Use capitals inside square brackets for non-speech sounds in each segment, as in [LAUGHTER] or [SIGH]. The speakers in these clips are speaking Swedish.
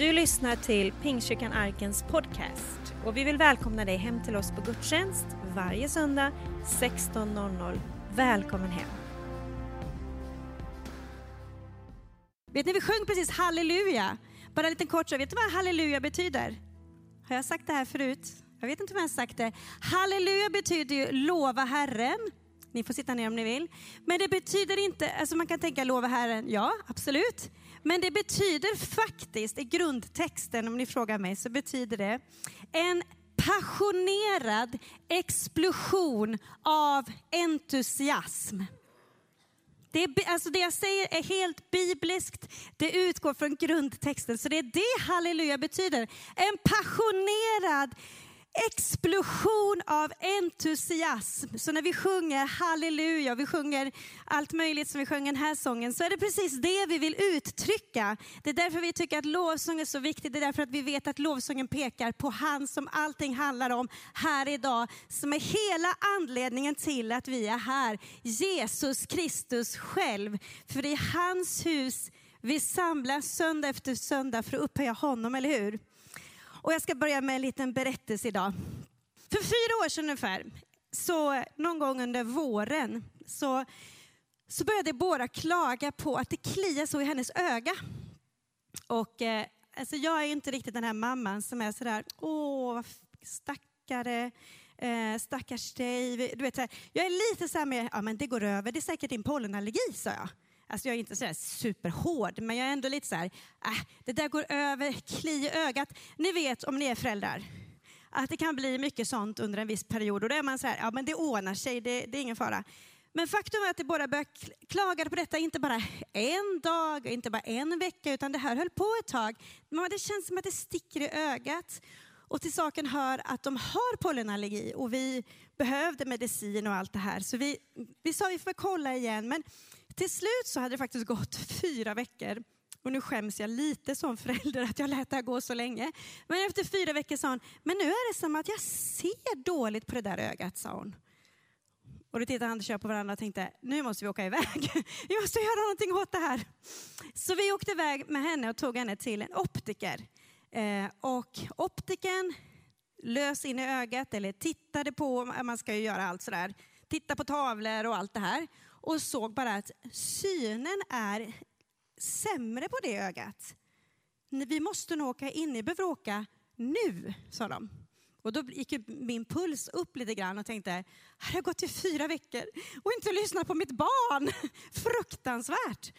Du lyssnar till Pingstkyrkan Arkens podcast och vi vill välkomna dig hem till oss på gudstjänst varje söndag 16.00. Välkommen hem! Vet ni, vi sjöng precis halleluja. Bara en liten kort så, vet du vad halleluja betyder? Har jag sagt det här förut? Jag vet inte om jag har sagt det. Halleluja betyder ju lova Herren. Ni får sitta ner om ni vill. Men det betyder inte, alltså man kan tänka lova Herren, ja absolut. Men det betyder faktiskt, i grundtexten om ni frågar mig, så betyder det en passionerad explosion av entusiasm. Det, är, alltså det jag säger är helt bibliskt, det utgår från grundtexten. Så det är det halleluja betyder. En passionerad explosion av entusiasm. Så när vi sjunger halleluja, vi sjunger allt möjligt som vi sjöng den här sången, så är det precis det vi vill uttrycka. Det är därför vi tycker att lovsång är så viktigt. Det är därför att vi vet att lovsången pekar på han som allting handlar om här idag, som är hela anledningen till att vi är här. Jesus Kristus själv. För i hans hus vi samlas söndag efter söndag för att upphöja honom, eller hur? Och jag ska börja med en liten berättelse idag. För fyra år sedan ungefär, så någon gång under våren, så, så började Bora klaga på att det kliar så i hennes öga. Och eh, alltså jag är inte riktigt den här mamman som är sådär, åh stackare, eh, stackars dig. Du vet, så här, jag är lite så här med, ja men det går över, det är säkert din pollenallergi, sa jag. Alltså jag är inte sådär superhård, men jag är ändå lite så här, äh, det där går över, kli i ögat. Ni vet om ni är föräldrar, att det kan bli mycket sånt under en viss period och då är man så här, ja men det ordnar sig, det, det är ingen fara. Men faktum är att det båda började klaga på detta, inte bara en dag, inte bara en vecka, utan det här höll på ett tag. Men det känns som att det sticker i ögat. Och till saken hör att de har pollenallergi och vi behövde medicin och allt det här. Så vi, vi sa vi får kolla igen. Men till slut så hade det faktiskt gått fyra veckor och nu skäms jag lite som förälder att jag lät det här gå så länge. Men efter fyra veckor sa hon, men nu är det som att jag ser dåligt på det där ögat, sa hon. Och då tittade Anders och jag på varandra och tänkte, nu måste vi åka iväg. [LAUGHS] Vi måste göra någonting åt det här. Så vi åkte iväg med henne och tog henne till en optiker. Eh, och optiken lös in i ögat, eller tittade på, man ska ju göra allt sådär, titta på tavlor och allt det här och såg bara att synen är sämre på det ögat. Vi måste nog åka in, ni behöver åka nu, sa de. Och då gick min puls upp lite grann och tänkte, har jag gått i fyra veckor och inte lyssnat på mitt barn? [LAUGHS] Fruktansvärt.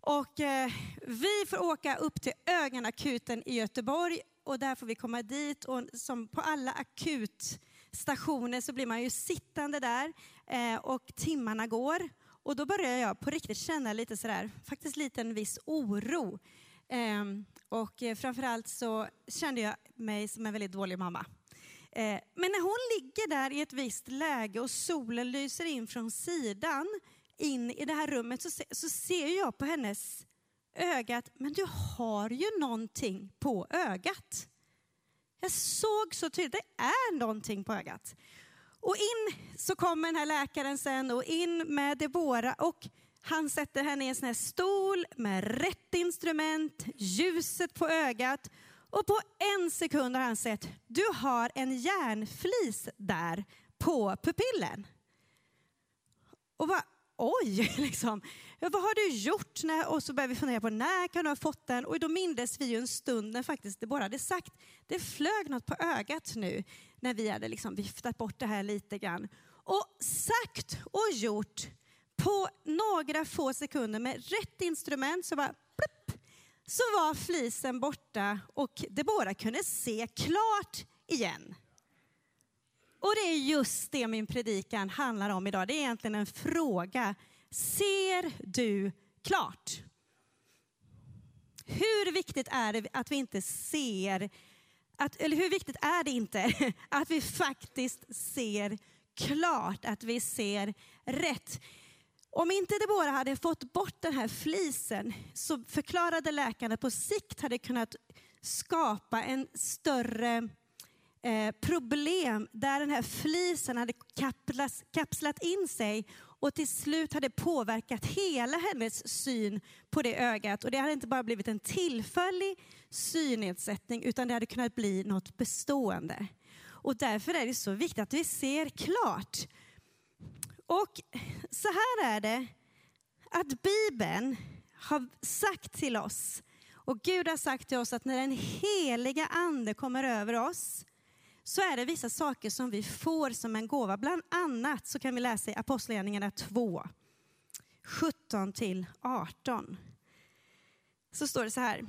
Och eh, vi får åka upp till ögonakuten i Göteborg och där får vi komma dit och som på alla akut stationer så blir man ju sittande där Eh, och timmarna går och då börjar jag på riktigt känna lite sådär, faktiskt lite en viss oro. Ehm, och eh, framförallt så kände jag mig som en väldigt dålig mamma. Eh, men när hon ligger där i ett visst läge och solen lyser in från sidan in i det här rummet så, så ser jag på hennes öga att men du har ju någonting på ögat. Jag såg så tydligt, det är någonting på ögat. Och in så kommer den här läkaren sen och in med Debora och han sätter henne i en sån här stol med rätt instrument, ljuset på ögat och på en sekund har han sett, du har en järnflis där på pupillen. Och bara, oj, [LAUGHS] liksom. Vad har du gjort? Och så började vi fundera på när kan du ha fått den? Och då mindes vi ju en stund när faktiskt det bara hade sagt, det flög något på ögat nu när vi hade liksom viftat bort det här lite grann. Och sagt och gjort på några få sekunder med rätt instrument så, bara, plupp, så var flisen borta och det båda kunde se klart igen. Och det är just det min predikan handlar om idag. Det är egentligen en fråga. Ser du klart? Hur viktigt är det att vi inte ser att, eller hur viktigt är det inte [LAUGHS] att vi faktiskt ser klart, att vi ser rätt? Om inte Debora hade fått bort den här flisen så förklarade läkarna på sikt hade kunnat skapa en större eh, problem där den här flisen hade kapslat in sig Och till slut hade påverkat hela hennes syn på det ögat. Och det hade inte bara blivit en tillfällig synnedsättning utan det hade kunnat bli något bestående. Och därför är det så viktigt att vi ser klart. Och så här är det att Bibeln har sagt till oss och Gud har sagt till oss att när den heliga ande kommer över oss så är det vissa saker som vi får som en gåva. Bland annat så kan vi läsa i Apostlagärningarna 2, 17 till 18. Så står det så här.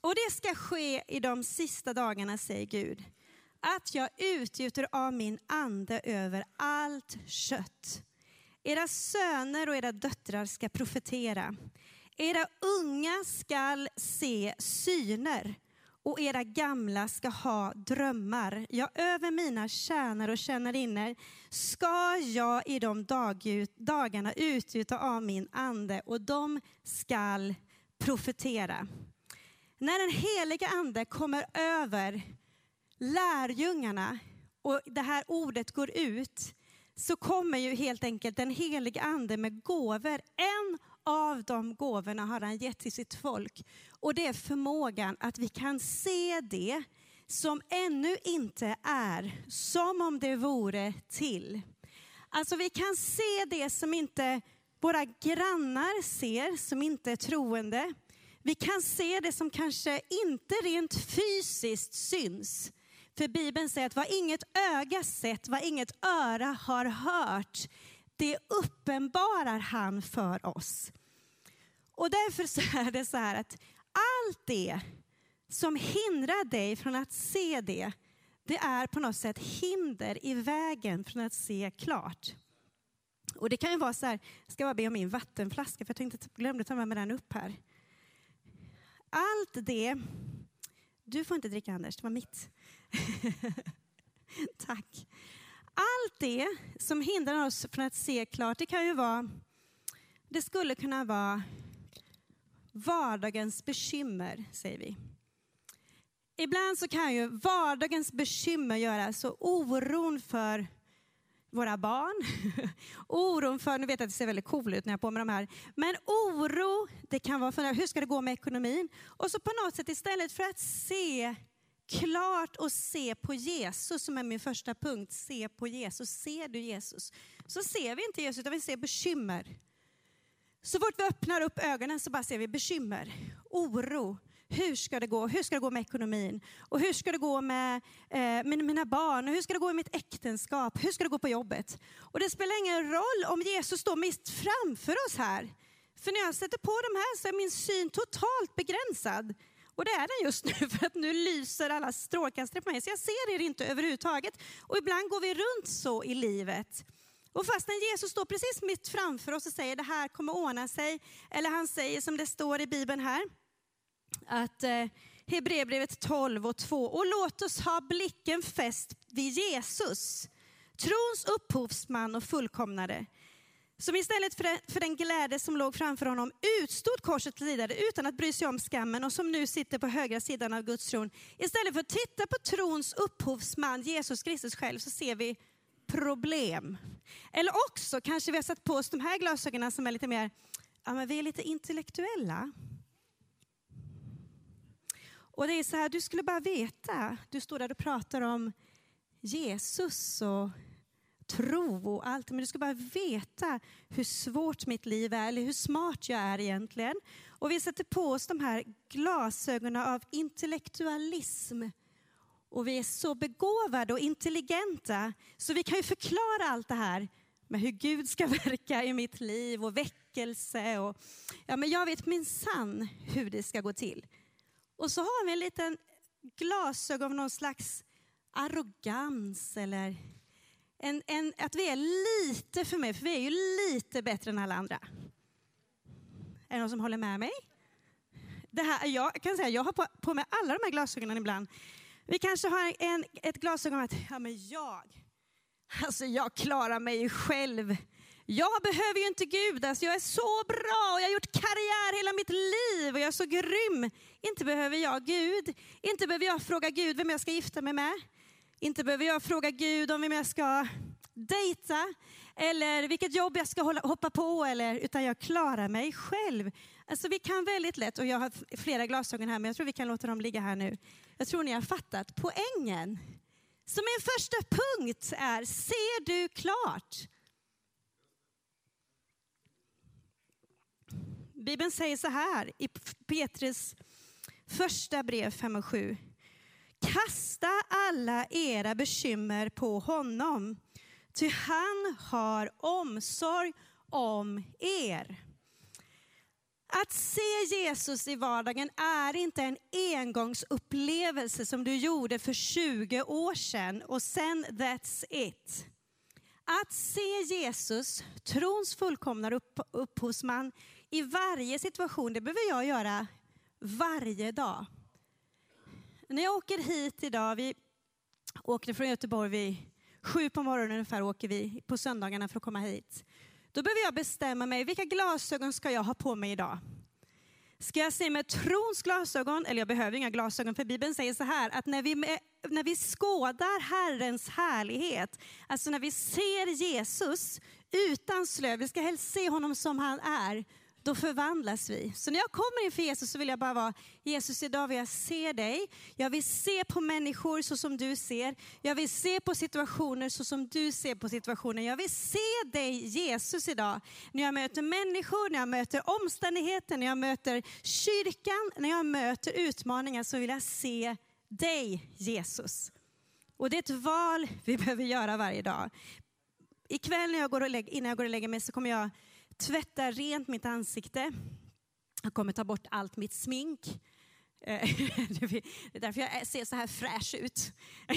Och det ska ske i de sista dagarna, säger Gud, att jag utgjuter av min ande över allt kött. Era söner och era döttrar ska profetera. Era unga skall se syner och era gamla ska ha drömmar. Ja, över mina tjänare och tjänarinnor ska jag i de dagarna utgjuta av min ande och de skall profetera. När den heliga ande kommer över lärjungarna och det här ordet går ut så kommer ju helt enkelt den heliga ande med gåvor. En av de gåvorna har han gett till sitt folk. Och det är förmågan att vi kan se det som ännu inte är, som om det vore till. Alltså vi kan se det som inte våra grannar ser, som inte är troende. Vi kan se det som kanske inte rent fysiskt syns. För Bibeln säger att vad inget öga sett, vad inget öra har hört, det uppenbarar han för oss. Och därför så är det så här att allt det som hindrar dig från att se det, det är på något sätt hinder i vägen från att se klart. Och det kan ju vara så här, jag ska bara be om min vattenflaska för jag tänkte, glömde ta med mig den upp här. Allt det, du får inte dricka Anders, det var mitt. [LAUGHS] Tack. Allt det som hindrar oss från att se klart, det kan ju vara, det skulle kunna vara vardagens bekymmer, säger vi. Ibland så kan ju vardagens bekymmer göra så oron för våra barn, [LAUGHS] oron för, nu vet jag att det ser väldigt cool ut när jag har på mig de här, men oro, det kan vara för hur ska det gå med ekonomin? Och så på något sätt istället för att se klart och se på Jesus, som är min första punkt, se på Jesus. Ser du Jesus? Så ser vi inte Jesus, utan vi ser bekymmer. Så fort vi öppnar upp ögonen så bara ser vi bekymmer, oro. Hur ska det gå? Hur ska det gå med ekonomin? Och hur ska det gå med, eh, med mina barn? Och hur ska det gå i mitt äktenskap? Hur ska det gå på jobbet? Och det spelar ingen roll om Jesus står mitt framför oss här. För när jag sätter på de här så är min syn totalt begränsad. Och det är den just nu [LAUGHS] för att nu lyser alla strålkastare på mig så jag ser er inte överhuvudtaget. Och ibland går vi runt så i livet. Och fastän Jesus står precis mitt framför oss och säger det här kommer ordna sig, eller han säger som det står i Bibeln här, att eh, Hebreerbrevet 12 och 2, och låt oss ha blicken fäst vid Jesus, trons upphovsman och fullkomnare, som istället för den, glädje som låg framför honom utstod korsets lidande utan att bry sig om skammen och som nu sitter på högra sidan av Guds tron. Istället för att titta på trons upphovsman Jesus Kristus själv så ser vi problem. Eller också kanske vi har satt på oss de här glasögonen som är lite mer, ja men vi är lite intellektuella. Och det är så här, du skulle bara veta, du står där och pratar om Jesus och tro och allt, men du ska bara veta hur svårt mitt liv är, eller hur smart jag är egentligen. Och vi sätter på oss de här glasögonen av intellektualism och vi är så begåvade och intelligenta så vi kan ju förklara allt det här med hur Gud ska [LAUGHS] verka i mitt liv och väckelse. Och, ja, men jag vet minsann hur det ska gå till. Och så har vi en liten glasögon av någon slags arrogans eller en, en, att vi är lite för mig, för vi är ju lite bättre än alla andra. Är det någon som håller med mig? Det här, jag kan säga, jag har på, på mig alla de här glasögonen ibland vi kanske har en, ett glasögon att ja, men jag, alltså jag klarar mig ju själv. Jag behöver ju inte Gud, alltså jag är så bra och jag har gjort karriär hela mitt liv och jag är så grym. Inte behöver jag Gud. Inte behöver jag fråga Gud vem jag ska gifta mig med. Inte behöver jag fråga Gud om vem jag ska dejta eller vilket jobb jag ska hoppa på, eller, utan jag klarar mig själv. Alltså vi kan väldigt lätt, och jag har flera glasögon här, men jag tror vi kan låta dem ligga här nu. Jag tror ni har fattat poängen. Så min första punkt är, ser du klart? Bibeln säger så här i Petrus första brev 5 och 7. Kasta alla era bekymmer på honom, ty han har omsorg om er. Att se Jesus i vardagen är inte en engångsupplevelse som du gjorde för 20 år sedan och sen that's it. Att se Jesus, trons fullkomna upp, upphovsman, i varje situation, det behöver jag göra varje dag. När jag åker hit idag, vi åkte från Göteborg vid sju på morgonen ungefär åker vi på söndagarna för att komma hit. Då behöver jag bestämma mig, vilka glasögon ska jag ha på mig idag? Ska jag se med trons glasögon, eller jag behöver inga glasögon för Bibeln säger så här att när vi, när vi skådar Herrens härlighet, alltså när vi ser Jesus utan slöv, vi ska helst se honom som han är, då förvandlas vi. Så när jag kommer inför Jesus så vill jag bara vara, Jesus idag vill jag se dig. Jag vill se på människor så som du ser. Jag vill se på situationer så som du ser på situationer. Jag vill se dig Jesus idag. När jag möter människor, när jag möter omständigheter, när jag möter kyrkan, när jag möter utmaningar så vill jag se dig Jesus. Och det är ett val vi behöver göra varje dag. Ikväll när jag går och lägger, innan jag går och lägger mig så kommer jag tvätta rent mitt ansikte. Jag kommer ta bort allt mitt smink. Eh, [LAUGHS] det är därför jag ser så här fräsch ut. [LAUGHS]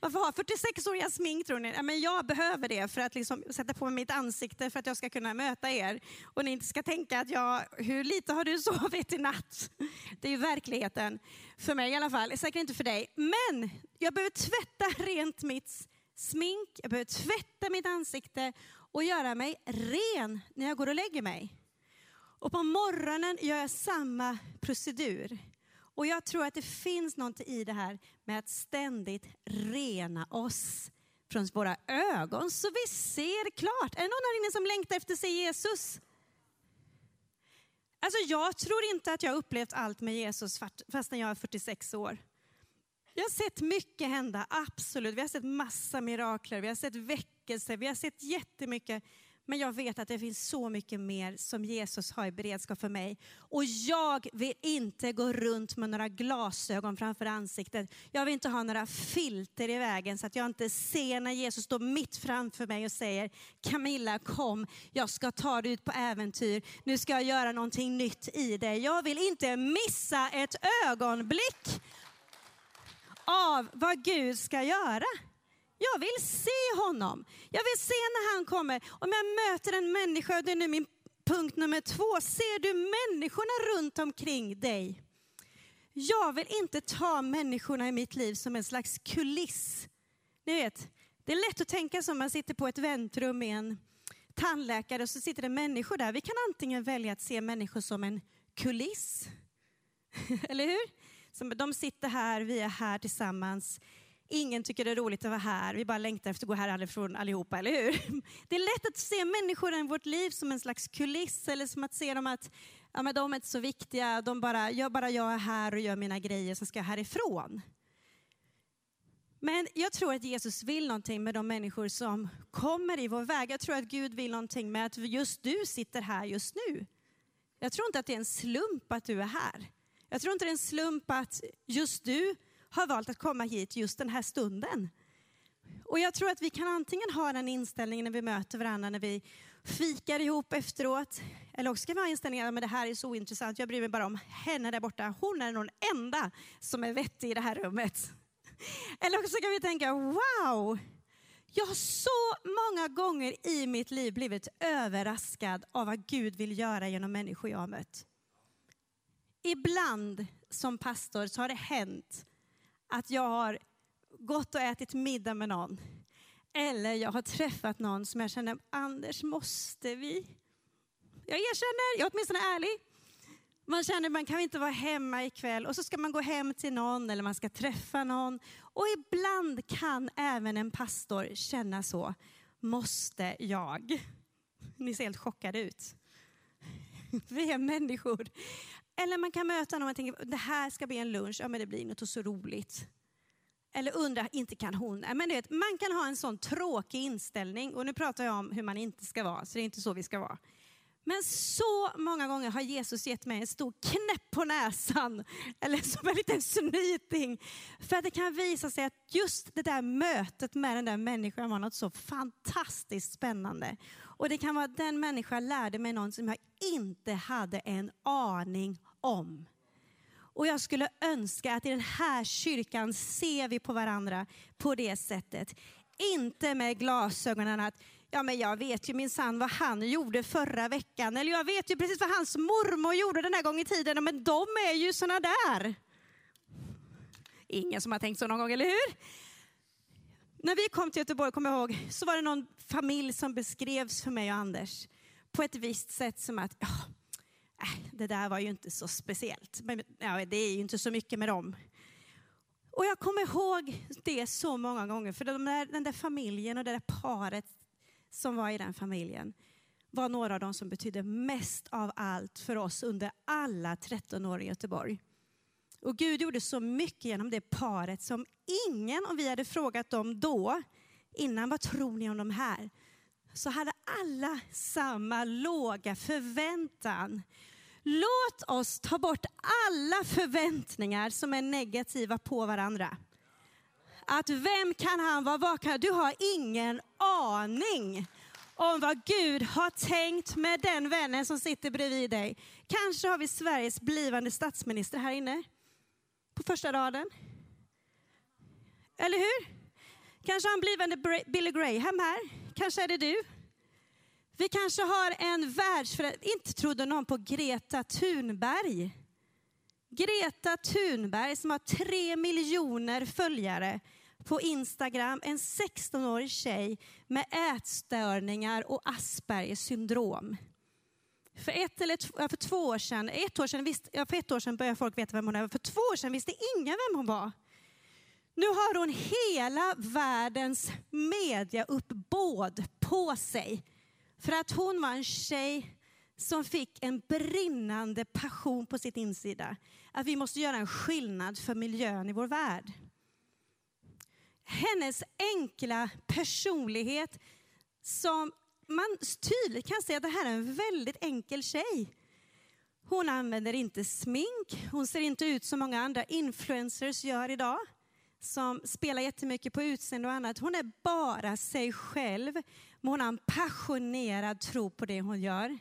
Varför har 46-åriga smink tror ni? men jag behöver det för att liksom sätta på mig mitt ansikte för att jag ska kunna möta er. Och ni inte ska tänka att jag, hur lite har du sovit i natt? Det är ju verkligheten. För mig i alla fall, säkert inte för dig. Men jag behöver tvätta [LAUGHS] rent mitt smink, jag behöver tvätta mitt ansikte och göra mig ren när jag går och lägger mig. Och på morgonen gör jag samma procedur. Och jag tror att det finns något i det här med att ständigt rena oss från våra ögon så vi ser klart. Är det någon här inne som längtar efter att se Jesus? Alltså jag tror inte att jag upplevt allt med Jesus fastän jag är 46 år. Jag har sett mycket hända, absolut. Vi har sett massa mirakler, vi har sett veckor väckelse, vi har sett jättemycket. Men jag vet att det finns så mycket mer som Jesus har i beredskap för mig. Och jag vill inte gå runt med några glasögon framför ansiktet. Jag vill inte ha några filter i vägen så att jag inte ser när Jesus står mitt framför mig och säger Camilla kom, jag ska ta dig ut på äventyr. Nu ska jag göra någonting nytt i dig. Jag vill inte missa ett ögonblick av vad Gud ska göra. Jag vill se honom. Jag vill se när han kommer. Om jag möter en människa, och det är nu min punkt nummer två, ser du människorna runt omkring dig? Jag vill inte ta människorna i mitt liv som en slags kuliss. Ni vet, det är lätt att tänka som man sitter på ett väntrum med en tandläkare och så sitter det människor där. Vi kan antingen välja att se människor som en kuliss, [LAUGHS] eller hur? Som, de sitter här, vi är här tillsammans. Ingen tycker det är roligt att vara här. Vi bara längtar efter att gå härifrån allihopa, eller hur? [LAUGHS] Det är lätt att se människor i vårt liv som en slags kuliss eller som att se dem att ja, men de är inte så viktiga. De bara, jag, bara jag är här och gör mina grejer, sen ska jag härifrån. Men jag tror att Jesus vill någonting med de människor som kommer i vår väg. Jag tror att Gud vill någonting med att just du sitter här just nu. Jag tror inte att det är en slump att du är här. Jag tror inte det är en slump att just du har valt att komma hit just den här stunden. Och jag tror att vi kan antingen ha den inställningen när vi möter varandra, när vi fikar ihop efteråt. Eller också kan vi ha inställningen att det här är så intressant, jag bryr mig bara om henne där borta. Hon är nog den enda som är vettig i det här rummet. [LAUGHS] Eller också kan vi tänka, wow, jag har så många gånger i mitt liv blivit överraskad av vad Gud vill göra genom människor jag har mött. Ibland som pastor så har det hänt att jag har gått och ätit middag med någon. Eller jag har träffat någon som jag känner, Anders måste vi? Jag erkänner, jag är åtminstone ärlig. Man känner man kan inte vara hemma ikväll och så ska man gå hem till någon eller man ska träffa någon. Och ibland kan även en pastor känna så. Måste jag? Ni ser helt chockade ut. Vi är människor. Eller man kan möta någon och tänka, det här ska bli en lunch, ja men det blir något så roligt. Eller undra, inte kan hon. Men du vet, man kan ha en sån tråkig inställning och nu pratar jag om hur man inte ska vara, så det är inte så vi ska vara. Men så många gånger har Jesus gett mig en stor knäpp på näsan, [LAUGHS] eller som en liten snyting. För att det kan visa sig att just det där mötet med den där människan var något så fantastiskt spännande. Och det kan vara att den människan lärde mig något som jag inte hade en aning om. Och jag skulle önska att i den här kyrkan ser vi på varandra på det sättet. Inte med glasögonen att ja men jag vet ju minsann vad han gjorde förra veckan. Eller jag vet ju precis vad hans mormor gjorde den här gången i tiden. Men de är ju såna där. Ingen som har tänkt så någon gång, eller hur? När vi kom till Göteborg, kommer jag ihåg, så var det någon familj som beskrevs för mig och Anders på ett visst sätt som att äh, det där var ju inte så speciellt. Men, ja, det är ju inte så mycket med dem. Och jag kommer ihåg det så många gånger, för de där, den där familjen och det där paret som var i den familjen var några av de som betydde mest av allt för oss under alla 13 år i Göteborg. Och Gud gjorde så mycket genom det paret som ingen, om vi hade frågat dem då, innan vad tror ni om de här? Så hade alla samma låga förväntan. Låt oss ta bort alla förväntningar som är negativa på varandra. Att vem kan han vara? Vad kan, du har ingen aning om vad Gud har tänkt med den vännen som sitter bredvid dig. Kanske har vi Sveriges blivande statsminister här inne på första raden. Eller hur? Kanske har en blivande Billy Graham här. Kanske är det du. Vi kanske har en världsförälder. Inte trodde någon på Greta Thunberg. Greta Thunberg som har tre miljoner följare på Instagram. En 16-årig tjej med ätstörningar och Aspergers syndrom. För ett eller två, för två år sedan, ett år sedan, visst, ja, för ett år sedan började folk veta vem hon är. För två år sedan visste ingen vem hon var. Nu har hon hela världens mediauppbåd på sig. För att hon var en tjej som fick en brinnande passion på sitt insida. Att vi måste göra en skillnad för miljön i vår värld. Hennes enkla personlighet som man tydligt kan se att det här är en väldigt enkel tjej. Hon använder inte smink, hon ser inte ut som många andra influencers gör idag som spelar jättemycket på utseende och annat. Hon är bara sig själv, men hon har en passionerad tro på det hon gör.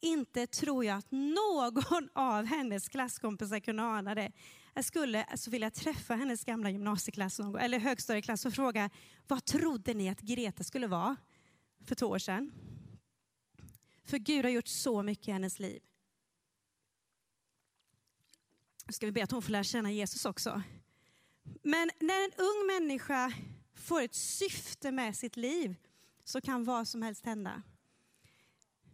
Inte tror jag att någon [LAUGHS] av hennes klasskompisar kunde ana det. Jag skulle alltså vilja träffa hennes gamla gymnasieklass någon, eller högstadieklass och fråga vad trodde ni att Greta skulle vara för två år sedan? För Gud har gjort så mycket i hennes liv. Nu ska vi be att hon får lära känna Jesus också. Men när en ung människa får ett syfte med sitt liv så kan vad som helst hända.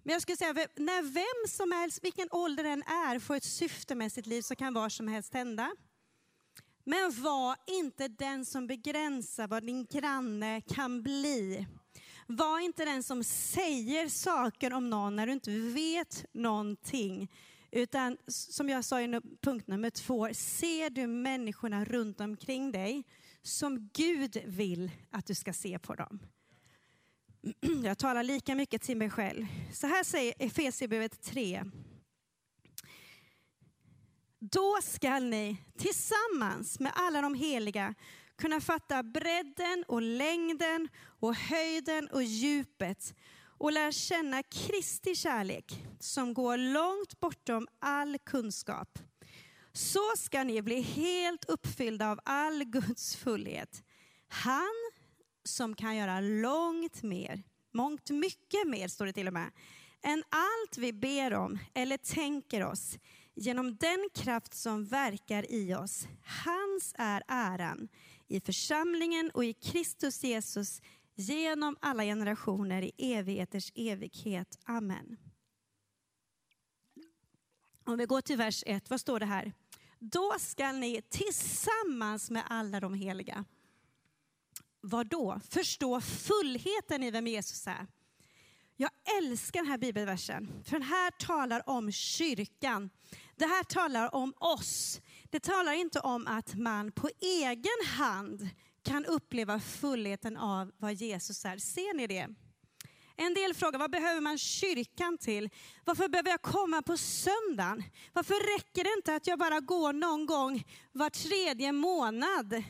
Men jag skulle säga, när vem som helst, vilken ålder den är, får ett syfte med sitt liv så kan vad som helst hända. Men var inte den som begränsar vad din granne kan bli. Var inte den som säger saker om någon när du inte vet någonting. Utan som jag sa i punkt nummer två, ser du människorna runt omkring dig som Gud vill att du ska se på dem. [CLEARS THROAT] Jag talar lika mycket till mig själv. Så här säger Efesierbrevet 3. Då skall ni tillsammans med alla de heliga kunna fatta bredden och längden och höjden och djupet och lära känna Kristi kärlek som går långt bortom all kunskap. Så ska ni bli helt uppfyllda av all Guds fullhet. Han som kan göra långt mer, mångt mycket mer står det till och med, än allt vi ber om eller tänker oss genom den kraft som verkar i oss. Hans är äran i församlingen och i Kristus Jesus genom alla generationer i evigheters evighet. Amen. Om vi går till vers 1, vad står det här? Då ska ni tillsammans med alla de heliga, vad då? Förstå fullheten i vem Jesus är. Jag älskar den här bibelversen, för den här talar om kyrkan. Det här talar om oss. Det talar inte om att man på egen hand kan uppleva fullheten av vad Jesus är. Ser ni det? En del frågar, vad behöver man kyrkan till? Varför behöver jag komma på söndagen? Varför räcker det inte att jag bara går någon gång var tredje månad?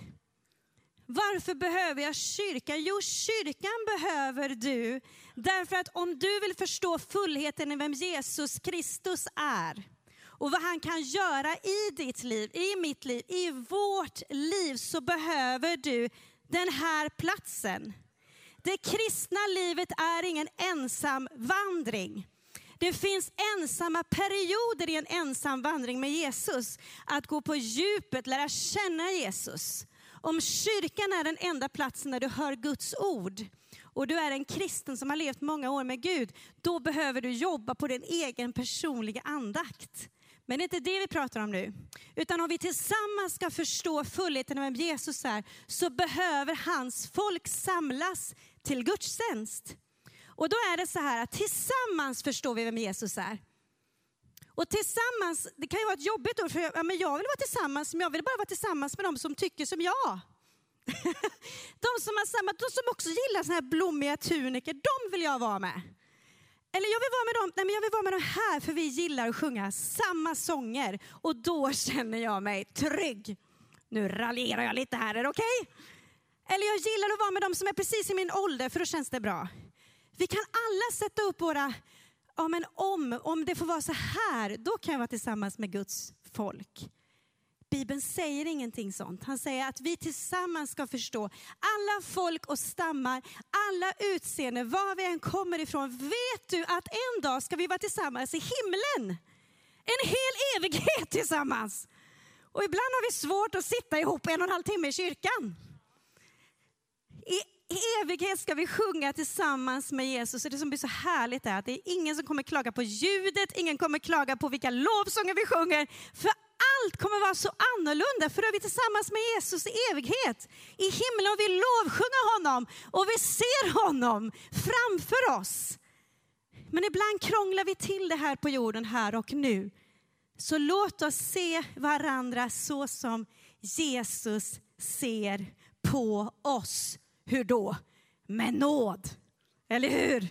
Varför behöver jag kyrkan? Jo, kyrkan behöver du därför att om du vill förstå fullheten i vem Jesus Kristus är och vad han kan göra i ditt liv, i mitt liv, i vårt liv så behöver du den här platsen. Det kristna livet är ingen ensam vandring. Det finns ensamma perioder i en ensam vandring med Jesus. Att gå på djupet, lära känna Jesus. Om kyrkan är den enda platsen där du hör Guds ord och du är en kristen som har levt många år med Gud, då behöver du jobba på din egen personliga andakt. Men det är inte det vi pratar om nu. Utan om vi tillsammans ska förstå fullheten av vem Jesus är, så behöver hans folk samlas till gudstjänst. Och då är det så här att tillsammans förstår vi vem Jesus är. Och tillsammans, det kan ju vara ett jobbigt ord, för jag, ja, men jag vill vara tillsammans, men jag vill bara vara tillsammans med de som tycker som jag. [LAUGHS] de som har samma, de som också gillar såna här blommiga tuniker, de vill jag vara med. Eller jag vill vara med dem, nej men jag vill vara med de här för vi gillar att sjunga samma sånger och då känner jag mig trygg. Nu raljerar jag lite här, är det okej? Okay? Eller jag gillar att vara med dem som är precis i min ålder för då känns det bra. Vi kan alla sätta upp våra, ja men om, om det får vara så här, då kan jag vara tillsammans med Guds folk. Bibeln säger ingenting sånt. Han säger att vi tillsammans ska förstå alla folk och stammar, alla utseenden, var vi än kommer ifrån. Vet du att en dag ska vi vara tillsammans i himlen? En hel evighet tillsammans. Och ibland har vi svårt att sitta ihop en och en halv timme i kyrkan. I evighet ska vi sjunga tillsammans med Jesus. Och det som blir så härligt är att det är ingen som kommer klaga på ljudet, ingen kommer klaga på vilka lovsånger vi sjunger. För allt kommer vara så annorlunda för då är vi tillsammans med Jesus i evighet. I himlen och vi lovsjunger honom och vi ser honom framför oss. Men ibland krånglar vi till det här på jorden här och nu. Så låt oss se varandra så som Jesus ser på oss. Hur då? Med nåd. Eller hur?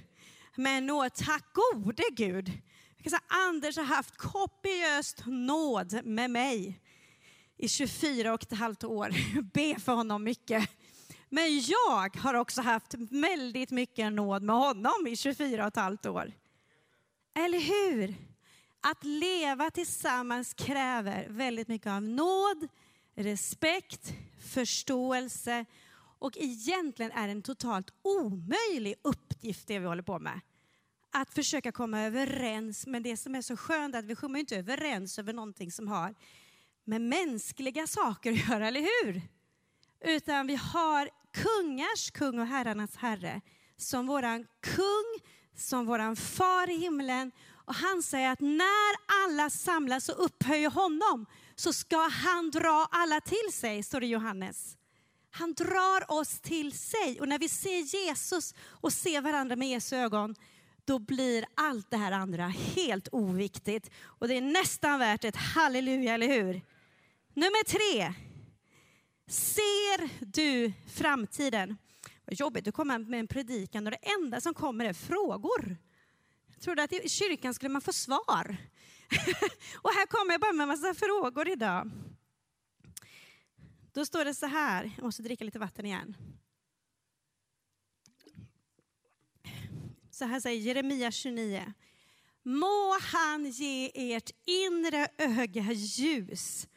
Med nåd. Tack gode Gud kan säga, Anders har haft kopiöst nåd med mig i 24 och ett halvt år. [LAUGHS] Be för honom mycket. Men jag har också haft väldigt mycket nåd med honom i 24 och ett halvt år. Eller hur? Att leva tillsammans kräver väldigt mycket av nåd, respekt, förståelse och egentligen är det en totalt omöjlig uppgift det vi håller på med att försöka komma överens. Men det som är så skönt är att vi kommer inte överens över någonting som har med mänskliga saker att göra, eller hur? Utan vi har kungars kung och herrarnas herre som våran kung, som våran far i himlen. Och han säger att när alla samlas och upphöjer honom så ska han dra alla till sig, står det i Johannes. Han drar oss till sig och när vi ser Jesus och ser varandra med Jesu ögon då blir allt det här andra helt oviktigt. Och det är nästan värt ett halleluja, eller hur? Nummer tre. Ser du framtiden? Vad jobbigt du kommer med en predikan och det enda som kommer är frågor. Jag trodde att i kyrkan skulle man få svar. [LAUGHS] och här kommer jag bara med en massa frågor idag. Då står det så här, jag måste dricka lite vatten igen. Så här säger Jeremia 29. Må han ge ert inre öga ljus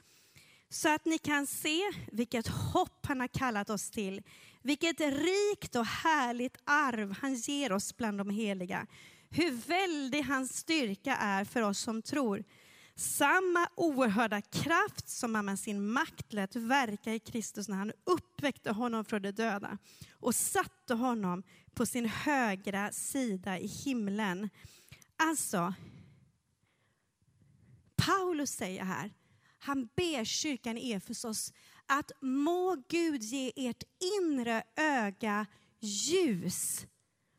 så att ni kan se vilket hopp han har kallat oss till. Vilket rikt och härligt arv han ger oss bland de heliga. Hur väldig hans styrka är för oss som tror. Samma oerhörda kraft som han med sin makt lät verka i Kristus när han uppväckte honom från de döda och satte honom på sin högra sida i himlen. Alltså, Paulus säger här, han ber kyrkan i Efesos att må Gud ge ert inre öga ljus.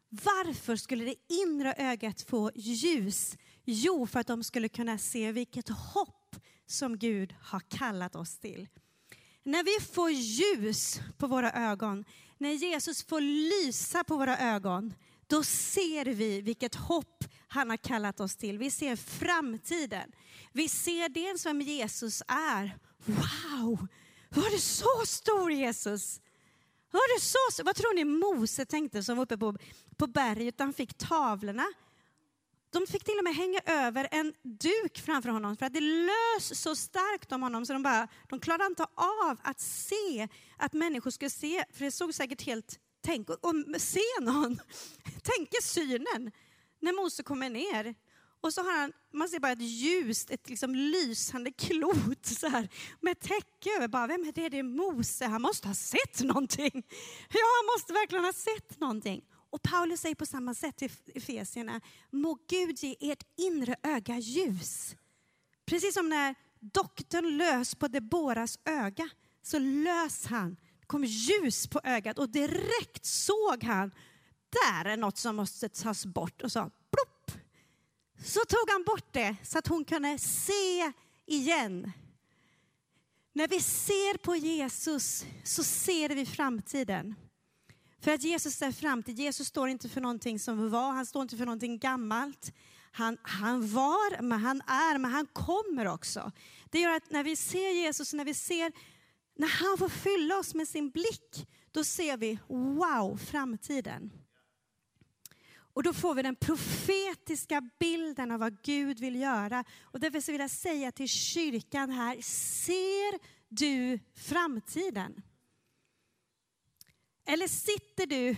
Varför skulle det inre ögat få ljus? Jo, för att de skulle kunna se vilket hopp som Gud har kallat oss till. När vi får ljus på våra ögon, när Jesus får lysa på våra ögon, då ser vi vilket hopp han har kallat oss till. Vi ser framtiden. Vi ser dels vem Jesus är. Wow, var du så stor Jesus? Var du så, vad tror ni Mose tänkte som var uppe på, på berget han fick tavlorna? De fick till och med hänga över en duk framför honom för att det lös så starkt om honom så de, bara, de klarade inte av att se att människor skulle se, för det såg säkert helt, tänk och se någon, [LAUGHS] tänk er synen när Mose kommer ner. Och så har han, man ser bara ett ljust, ett liksom lysande klot så här, med täcke över. Bara, vem är det? Det är Mose. Han måste ha sett någonting. [LAUGHS] Ja, han måste verkligen ha sett någonting. Och Paulus säger på samma sätt till Efesierna, må Gud ge ert inre öga ljus. Precis som när doktorn lös på Deboras öga, så lös han, det kom ljus på ögat och direkt såg han, där är något som måste tas bort och sa plopp. Så tog han bort det så att hon kunde se igen. När vi ser på Jesus så ser vi framtiden. För att Jesus är framtid. Jesus står inte för någonting som var, han står inte för någonting gammalt. Han, han var, men han är, men han kommer också. Det gör att när vi ser Jesus, när vi ser, när han får fylla oss med sin blick, då ser vi, wow, framtiden. Och då får vi den profetiska bilden av vad Gud vill göra. Och därför vill jag säga till kyrkan här, ser du framtiden? Eller sitter du...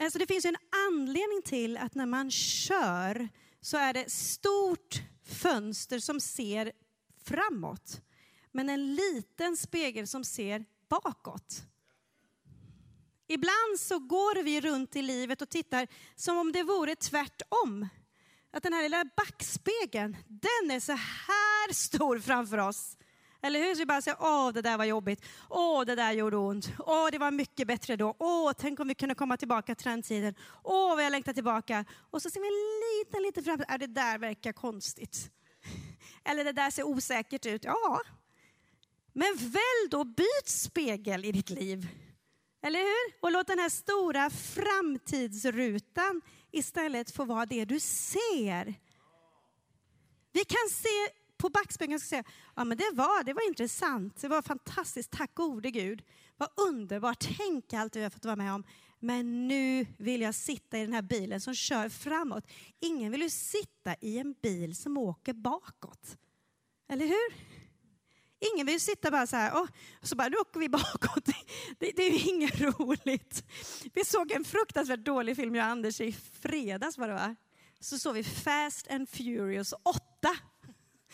Alltså det finns en anledning till att när man kör så är det stort fönster som ser framåt. Men en liten spegel som ser bakåt. Ibland så går vi runt i livet och tittar som om det vore tvärtom. Att den här lilla backspegeln, den är så här stor framför oss. Eller hur? Så vi bara säger, åh det där var jobbigt, åh det där gjorde ont, åh det var mycket bättre då, åh tänk om vi kunde komma tillbaka till den tiden, åh vad jag längtar tillbaka. Och så ser vi lite, lite fram, är det där verkar konstigt. [LAUGHS] Eller det där ser osäkert ut, ja. Men välj då, byt spegel i ditt liv. Eller hur? Och låt den här stora framtidsrutan istället få vara det du ser. Vi kan se på backspegeln och säga, ja men det var, det var intressant, det var fantastiskt, tack gode Gud. Vad underbart, tänk allt vi har fått vara med om. Men nu vill jag sitta i den här bilen som kör framåt. Ingen vill ju sitta i en bil som åker bakåt. Eller hur? Ingen vill sitta bara så här, och så bara, nu åker vi bakåt. [LAUGHS] Det, det är ju inget roligt. Vi såg en fruktansvärt dålig film, jag och Anders, i fredags var det va? Så såg vi Fast and Furious 8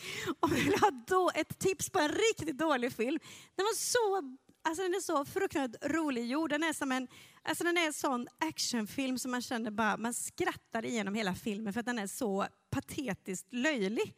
[LAUGHS] om du vill ha då ett tips på en riktigt dålig film. Den var så Alltså den är så fruktansvärt rolig gjord. Den är som en, alltså den är en sån actionfilm som man känner bara, man skrattar igenom hela filmen för att den är så patetiskt löjlig.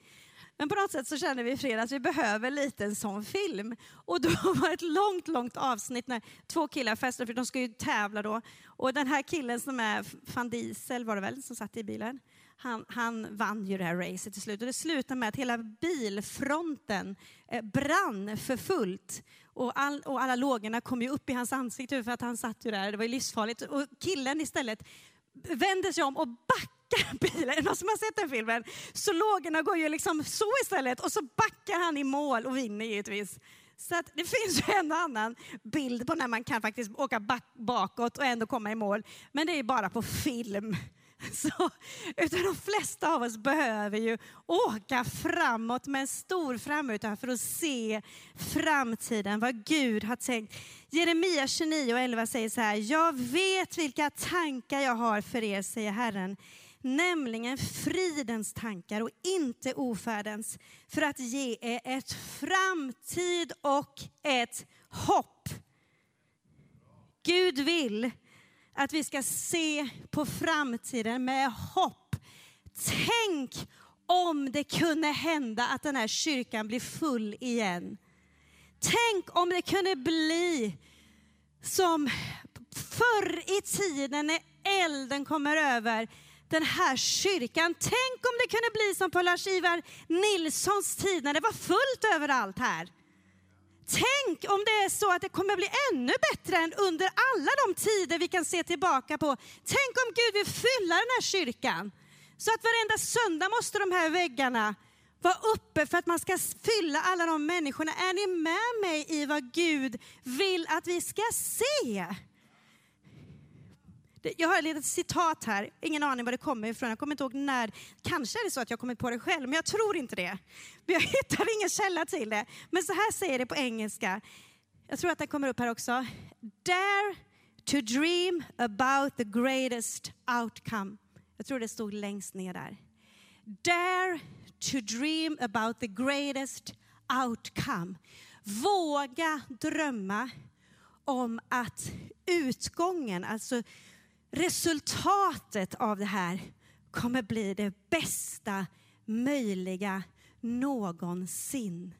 Men på något sätt så känner vi i fredags att vi behöver lite en sån film. Och då [LAUGHS] var ett långt, långt avsnitt när två killar festade, för de ska ju tävla då. Och den här killen som är van Diesel var det väl, som satt i bilen han, han vann ju det här racet till slut. Och det slutade med att hela bilfronten eh, brann för fullt. Och, all, och alla lågorna kom ju upp i hans ansikte för att han satt ju där. Det var ju livsfarligt. Och killen istället vänder sig om och backar [LAUGHS] bilen. Är det någon som har sett den filmen? Så lågorna går ju liksom så istället och så backar han i mål och vinner givetvis. Så att det [LAUGHS] finns ju en annan bild på när man kan faktiskt åka back, bakåt och ändå komma i mål. Men det är bara på film. [LAUGHS] Så, utan de flesta av oss behöver ju åka framåt med en stor framruta för att se framtiden, vad Gud har tänkt. Jeremia 29 och 11 säger så här, jag vet vilka tankar jag har för er, säger Herren, nämligen fridens tankar och inte ofärdens, för att ge er ett framtid och ett hopp. Gud vill att vi ska se på framtiden med hopp. Tänk om det kunde hända att den här kyrkan blir full igen. Tänk om det kunde bli som förr i tiden när elden kommer över den här kyrkan. Tänk om det kunde bli som på Lars-Ivar Nilssons tid när det var fullt överallt här. Tänk om det är så att det kommer bli ännu bättre än under alla de tider vi kan se tillbaka på. Tänk om Gud vill fylla den här kyrkan. Så att varenda söndag måste de här väggarna vara uppe för att man ska fylla alla de människorna. Är ni med mig i vad Gud vill att vi ska se? Jag har ett litet citat här, ingen aning var det kommer ifrån. Jag kommer inte ihåg när. Kanske är det så att jag kommit på det själv, men jag tror inte det. [LAUGHS] jag hittar ingen källa till det. Men så här säger det på engelska. Jag tror att det kommer upp här också. Dare to dream about the greatest outcome. Jag tror det stod längst ner där. Dare to dream about the greatest outcome. Våga drömma om att utgången, alltså resultatet av det här kommer bli det bästa möjliga någonsin.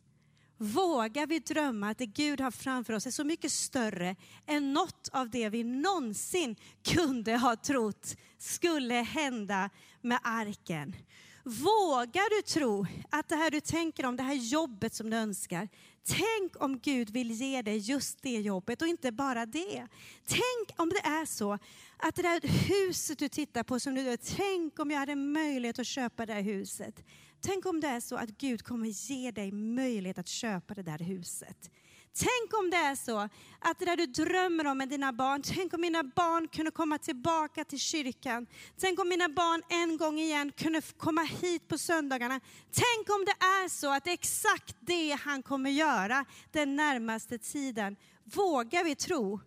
Vågar vi drömma att det Gud har framför oss är så mycket större än något av det vi någonsin kunde ha trott skulle hända med arken. Vågar du tro att det här du tänker om, det här jobbet som du önskar, tänk om Gud vill ge dig just det jobbet och inte bara det. Tänk om det är så att det där huset du tittar på, som du tänk om jag hade möjlighet att köpa det där huset. Tänk om det är så att Gud kommer ge dig möjlighet att köpa det där huset. Tänk om det är så att det där du drömmer om med dina barn, tänk om mina barn kunde komma tillbaka till kyrkan. Tänk om mina barn en gång igen kunde komma hit på söndagarna. Tänk om det är så att det är exakt det han kommer göra den närmaste tiden. Vågar vi tro?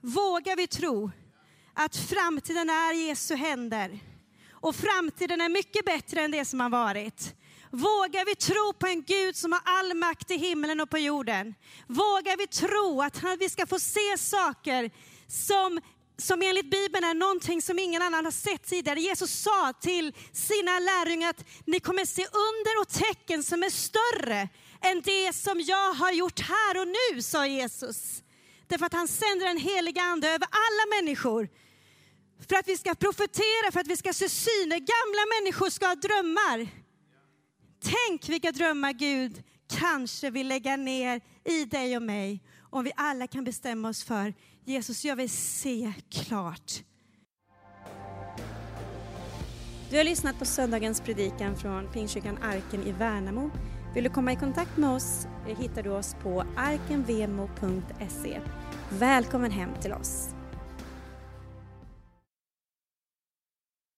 Vågar vi tro att framtiden är Jesu händer? Och framtiden är mycket bättre än det som har varit. Vågar vi tro på en Gud som har all makt i himlen och på jorden? Vågar vi tro att vi ska få se saker som som enligt Bibeln är någonting som ingen annan har sett tidigare. Jesus sa till sina lärjungar att ni kommer se under och tecken som är större än det som jag har gjort här och nu, sa Jesus. Därför att han sänder en helig ande över alla människor. För att vi ska profetera, för att vi ska se syner. Gamla människor ska ha drömmar. Tänk vilka drömmar Gud kanske vill lägga ner i dig och mig om vi alla kan bestämma oss för Jesus, jag vill se klart. Du har lyssnat på söndagens predikan från Pingstkyrkan Arken i Värnamo. Vill du komma i kontakt med oss eh, hittar du oss på arkenvemo.se. Välkommen hem till oss.